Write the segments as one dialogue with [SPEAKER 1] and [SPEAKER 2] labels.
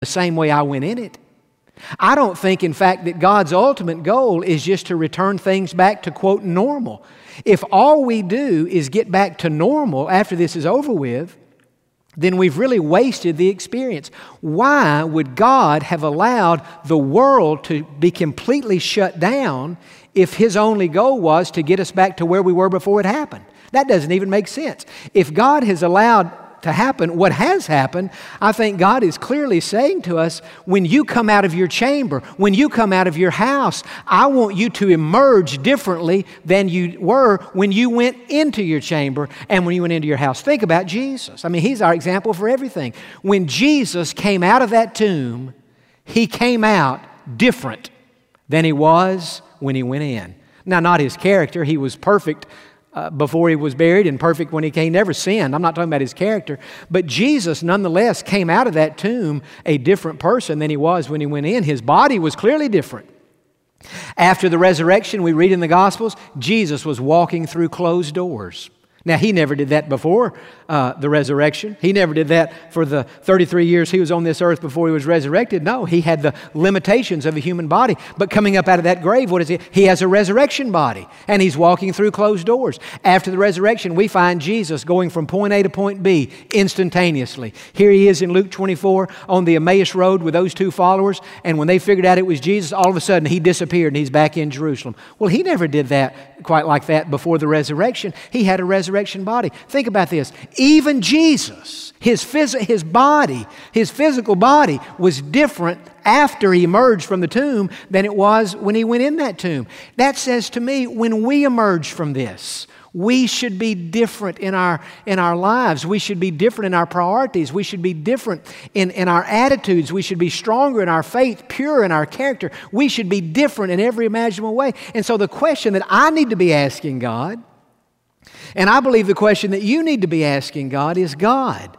[SPEAKER 1] the same way I went in it. I don't think, in fact, that God's ultimate goal is just to return things back to, quote, normal. If all we do is get back to normal after this is over with, then we've really wasted the experience. Why would God have allowed the world to be completely shut down if His only goal was to get us back to where we were before it happened? That doesn't even make sense. If God has allowed to happen, what has happened, I think God is clearly saying to us when you come out of your chamber, when you come out of your house, I want you to emerge differently than you were when you went into your chamber and when you went into your house. Think about Jesus. I mean, He's our example for everything. When Jesus came out of that tomb, He came out different than He was when He went in. Now, not His character, He was perfect uh, before he was buried and perfect when he came. Never sinned. I'm not talking about his character. But Jesus, nonetheless, came out of that tomb a different person than he was when he went in. His body was clearly different. After the resurrection, we read in the Gospels, Jesus was walking through closed doors. Now, he never did that before uh, the resurrection. He never did that for the 33 years he was on this earth before he was resurrected. No, he had the limitations of a human body. But coming up out of that grave, what is he? He has a resurrection body, and he's walking through closed doors. After the resurrection, we find Jesus going from point A to point B instantaneously. Here he is in Luke 24 on the Emmaus Road with those two followers, and when they figured out it was Jesus, all of a sudden he disappeared and he's back in Jerusalem. Well, he never did that quite like that before the resurrection. He had a resurrection resurrection body. Think about this. Even Jesus, his, phys- his body, his physical body was different after he emerged from the tomb than it was when he went in that tomb. That says to me, when we emerge from this, we should be different in our, in our lives. We should be different in our priorities. We should be different in, in our attitudes. We should be stronger in our faith, pure in our character. We should be different in every imaginable way. And so, the question that I need to be asking God and I believe the question that you need to be asking God is God,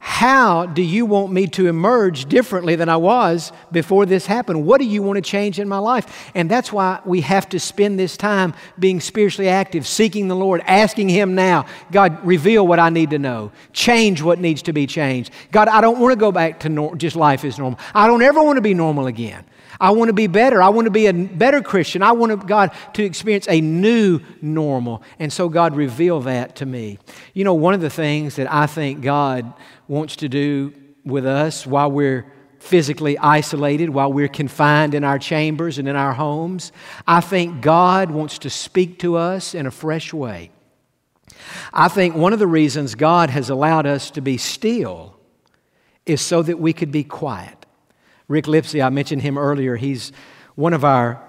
[SPEAKER 1] how do you want me to emerge differently than I was before this happened? What do you want to change in my life? And that's why we have to spend this time being spiritually active, seeking the Lord, asking Him now, God, reveal what I need to know, change what needs to be changed. God, I don't want to go back to nor- just life as normal. I don't ever want to be normal again. I want to be better. I want to be a better Christian. I want God to experience a new normal. And so God revealed that to me. You know, one of the things that I think God wants to do with us while we're physically isolated, while we're confined in our chambers and in our homes, I think God wants to speak to us in a fresh way. I think one of the reasons God has allowed us to be still is so that we could be quiet. Rick Lipsey, I mentioned him earlier. He's one of our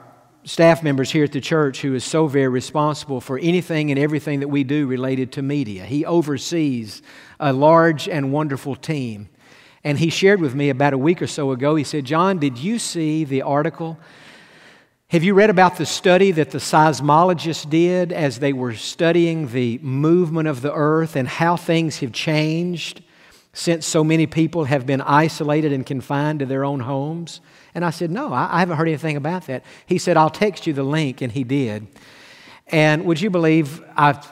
[SPEAKER 1] staff members here at the church who is so very responsible for anything and everything that we do related to media. He oversees a large and wonderful team. And he shared with me about a week or so ago, he said, Jon, did you see the article? Have you read about the study that the seismologists did as they were studying the movement of the earth and how things have changed? Since so many people have been isolated and confined to their own homes? And I said, No, I, haven't heard anything about that. He said, I'll text you the link, and he did. And would you believe I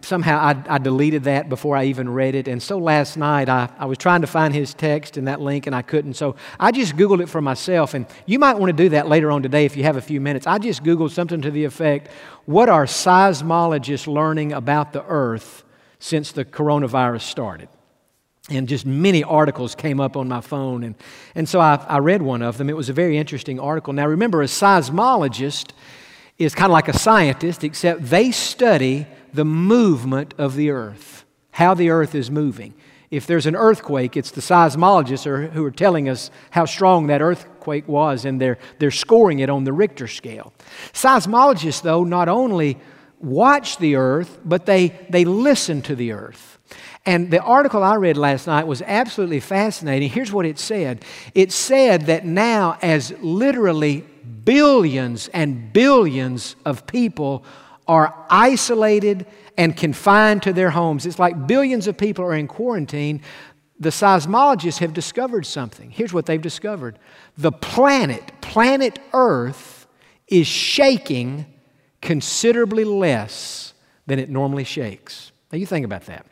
[SPEAKER 1] somehow I, I, deleted that before I even read it? And so last night I, I was trying to find his text and that link and I couldn't. So I just Googled it for myself. And you might want to do that later on today if you have a few minutes. I just Googled something to the effect What are seismologists learning about the earth since the coronavirus started? And just many articles came up on my phone. And, and so I, I read one of them. It was a very interesting article. Now, remember, a seismologist is kind of like a scientist, except they study the movement of the earth, how the earth is moving. If there's an earthquake, it's the seismologists who are telling us how strong that earthquake was, and they're, they're scoring it on the Richter scale. Seismologists, though, not only watch the earth, but they, they listen to the earth. And the article I read last night was absolutely fascinating. Here's what it said it said that now, as literally billions and billions of people are isolated and confined to their homes, it's like billions of people are in quarantine. The seismologists have discovered something. Here's what they've discovered the planet, planet Earth, is shaking considerably less than it normally shakes. Now, you think about that.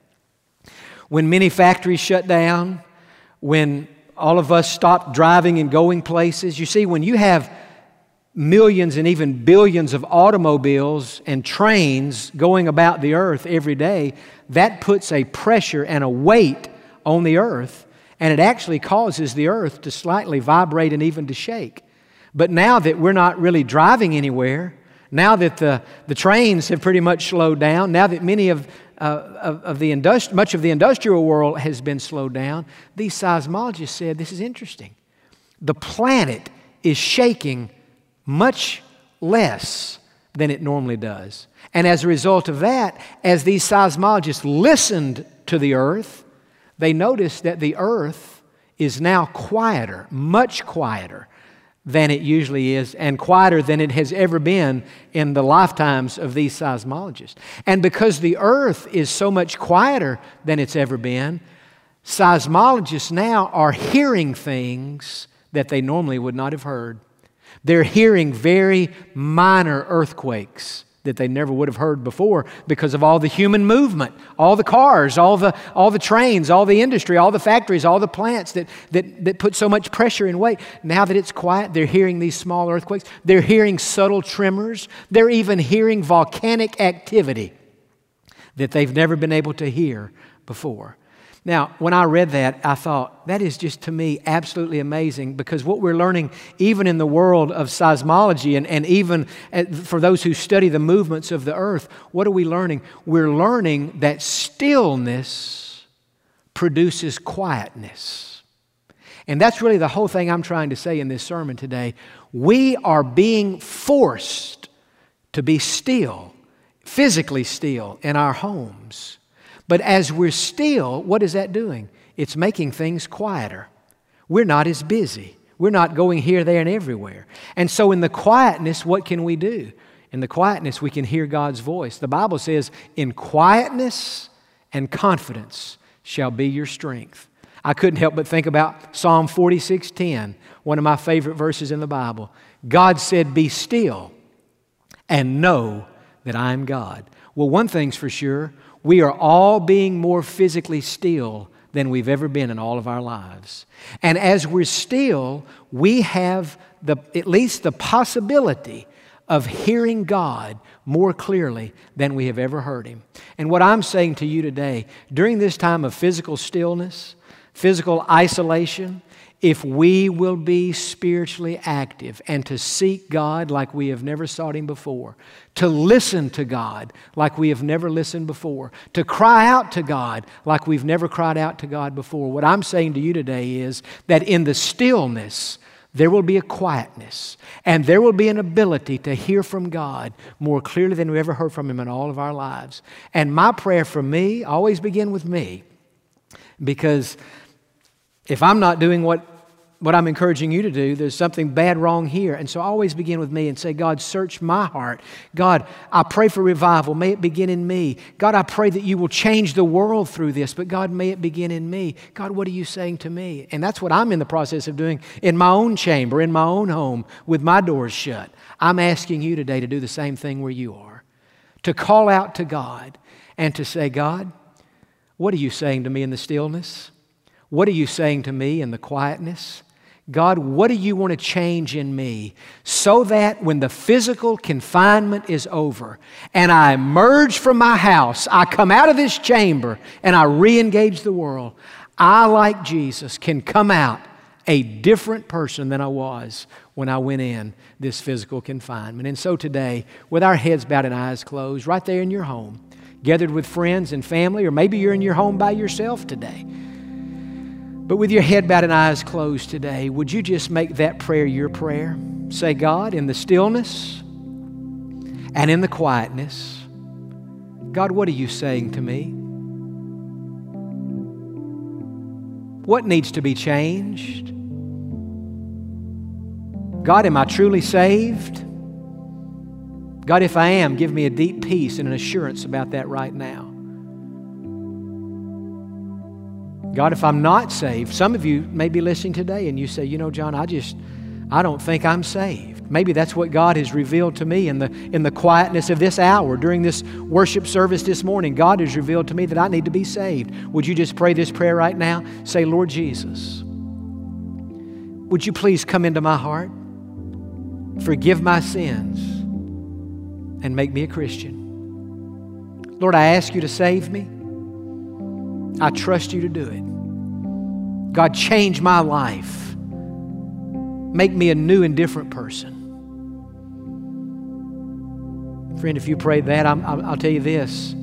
[SPEAKER 1] When many factories shut down, when all of us stopped driving and going places. You see, when you have millions and even billions of automobiles and trains going about the earth every day, that puts a pressure and a weight on the earth, and it actually causes the earth to slightly vibrate and even to shake. But now that we're not really driving anywhere, now that the, the trains have pretty much slowed down, now that many of, uh, of, of, the industri- much of the industrial world has been slowed down, these seismologists said this is interesting. The planet is shaking much less than it normally does. And as a result of that, as these seismologists listened to the earth, they noticed that the earth is now quieter, much quieter than it usually is and quieter than it has ever been in the lifetimes of these seismologists. And because the earth is so much quieter than it's ever been, seismologists now are hearing things that they normally would not have heard. They're hearing very minor earthquakes that they never would have heard before because of all the human movement, all the cars, all the, all the trains, all the industry, all the factories, all the plants that, that, that put so much pressure and weight. Now that it's quiet, they're hearing these small earthquakes. They're hearing subtle tremors. They're even hearing volcanic activity that they've never been able to hear before. Now, when I read that, I thought, that is just to me absolutely amazing because what we're learning, even in the world of seismology and, and even uh, for those who study the movements of the earth, what are we learning? We're learning that stillness produces quietness. And that's really the whole thing I'm trying to say in this sermon today. We are being forced to be still, physically still, in our homes but as we're still, what is that doing? It's making things quieter. We're not as busy. We're not going here, there, and everywhere. And so, in the quietness, what can we do? In the quietness, we can hear God's voice. The Bible says, In quietness and confidence shall be your strength. I couldn't help but think about Psalm 46:10, one of my favorite verses in the Bible. God said, Be still and know that I am God. Well, one thing's for sure we are all being more physically still than we've ever been in all of our lives. And as we're still, we have the, at least the possibility of hearing God more clearly than we have ever heard Him. And what I'm saying to you today, during this time of physical stillness, physical isolation, if we will be spiritually active and to seek God like we have never sought Him before, to listen to God like we have never listened before, to cry out to God like we've never cried out to God before. What I'm saying to you today is that in the stillness, there will be a quietness and there will be an ability to hear from God more clearly than we ever heard from Him in all of our lives. And my prayer for me always begin with me because if I'm not doing what, what I'm encouraging you to do, there's something bad wrong here. And so I always begin with me and say, God, search my heart. God, I pray for revival. May it begin in me. God, I pray that you will change the world through this, but God, may it begin in me. God, what are you saying to me? And that's what I'm in the process of doing in my own chamber, in my own home, with my doors shut. I'm asking you today to do the same thing where you are, to call out to God and to say, God, what are you saying to me in the stillness? What are you saying to me in the quietness? God, what do you want to change in me so that when the physical confinement is over and I emerge from my house, I come out of this chamber and I re engage the world, I, like Jesus, can come out a different person than I was when I went in this physical confinement. And so today, with our heads bowed and eyes closed, right there in your home, gathered with friends and family, or maybe you're in your home by yourself today. But with your head bowed and eyes closed today, would you just make that prayer your prayer? Say, God, in the stillness and in the quietness, God, what are you saying to me? What needs to be changed? God, am I truly saved? God, if I am, give me a deep peace and an assurance about that right now. God, if I'm not saved, some of you may be listening today and you say, you know, Jon, I just, I don't think I'm saved. Maybe that's what God has revealed to me in the, in the quietness of this hour, during this worship service this morning. God has revealed to me that I need to be saved. Would you just pray this prayer right now? Say, Lord Jesus, would you please come into my heart, forgive my sins, and make me a Christian? Lord, I ask you to save me. I trust you to do it. God, change my life. Make me a new and different person. Friend, if you pray that, i will tell you this.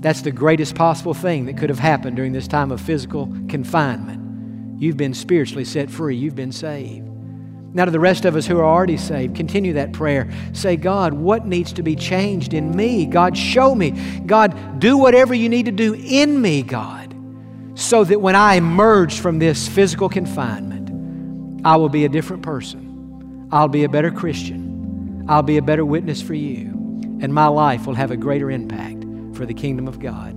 [SPEAKER 1] That's the greatest possible thing that could have happened during this time of physical confinement. You've been spiritually set free, you've been saved. Now, to the rest of us who are already saved, continue that prayer. Say, God, what needs to be changed in me? God, show me. God, do whatever you need to do in me, God, so that when I emerge from this physical confinement, I will be a different person. I'll be a better Christian. I'll be a better witness for you. And my life will have a greater impact for the kingdom of God.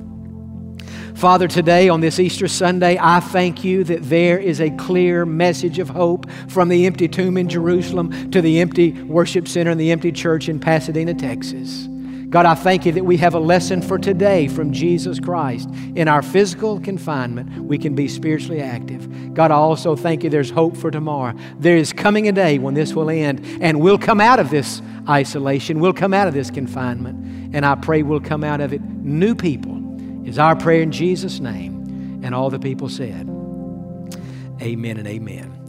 [SPEAKER 1] Father, today on this Easter Sunday, I thank you that there is a clear message of hope from the empty tomb in Jerusalem to the empty worship center and the empty church in Pasadena, Texas. God, I thank you that we have a lesson for today from Jesus Christ. In our physical confinement, we can be spiritually active. God, I also thank you there's hope for tomorrow. There is coming a day when this will end, and we'll come out of this isolation. We'll come out of this confinement, and I pray we'll come out of it new people is our prayer in Jesus' name. And all the people said, Amen and amen.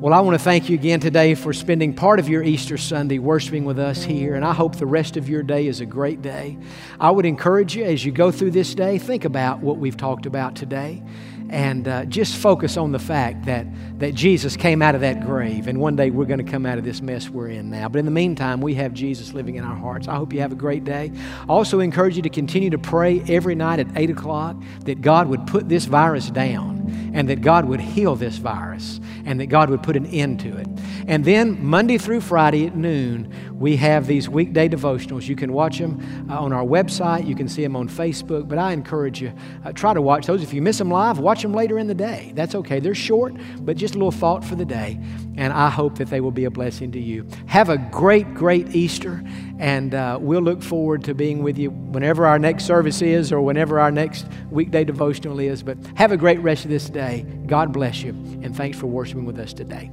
[SPEAKER 1] Well, I want to thank you again today for spending part of your Easter Sunday worshiping with us here, and I hope the rest of your day is a great day. I would encourage you as you go through this day, think about what we've talked about today and uh, just focus on the fact that, that Jesus came out of that grave, and one day we're going to come out of this mess we're in now. But in the meantime, we have Jesus living in our hearts. I hope you have a great day. I also encourage you to continue to pray every night at 8 o'clock that God would put this virus down and that God would heal this virus and that God would put an end to it. And then Monday through Friday at noon, we have these weekday devotionals. You can watch them uh, on our website, you can see them on Facebook, but I encourage you, uh, try to watch those. If you miss them live, watch them later in the day. That's okay. They're short, but just a little thought for the day. And I hope that they will be a blessing to you. Have a great, great Easter, and uh, we'll look forward to being with you whenever our next service is or whenever our next weekday devotional is. But have a great rest of this day. God bless you, and thanks for worshiping with us today.